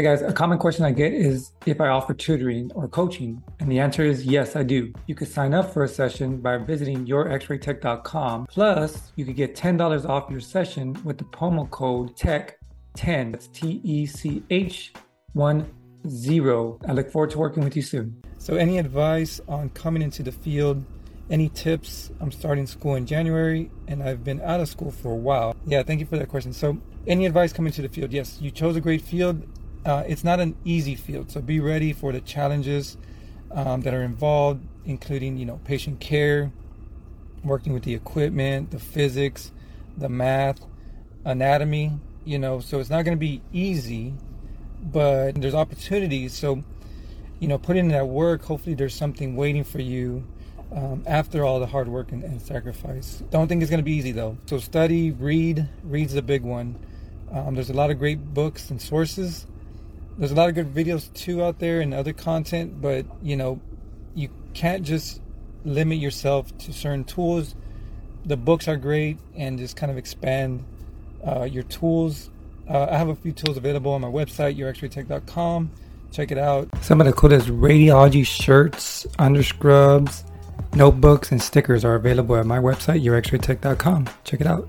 Hey guys, a common question I get is if I offer tutoring or coaching. And the answer is yes, I do. You could sign up for a session by visiting yourxraytech.com. Plus, you could get $10 off your session with the promo code TECH10. That's T E C H 1 0. I look forward to working with you soon. So, any advice on coming into the field? Any tips? I'm starting school in January and I've been out of school for a while. Yeah, thank you for that question. So, any advice coming to the field? Yes, you chose a great field uh, it's not an easy field, so be ready for the challenges um, that are involved, including you know patient care, working with the equipment, the physics, the math, anatomy. You know, so it's not going to be easy, but there's opportunities. So, you know, put in that work. Hopefully, there's something waiting for you um, after all the hard work and, and sacrifice. Don't think it's going to be easy though. So study, read. Read's a big one. Um, there's a lot of great books and sources there's a lot of good videos too out there and other content, but you know, you can't just limit yourself to certain tools. The books are great and just kind of expand uh, your tools. Uh, I have a few tools available on my website, yourxraytech.com. Check it out. Some of the coolest radiology shirts, underscrubs, notebooks, and stickers are available at my website, yourxraytech.com. Check it out.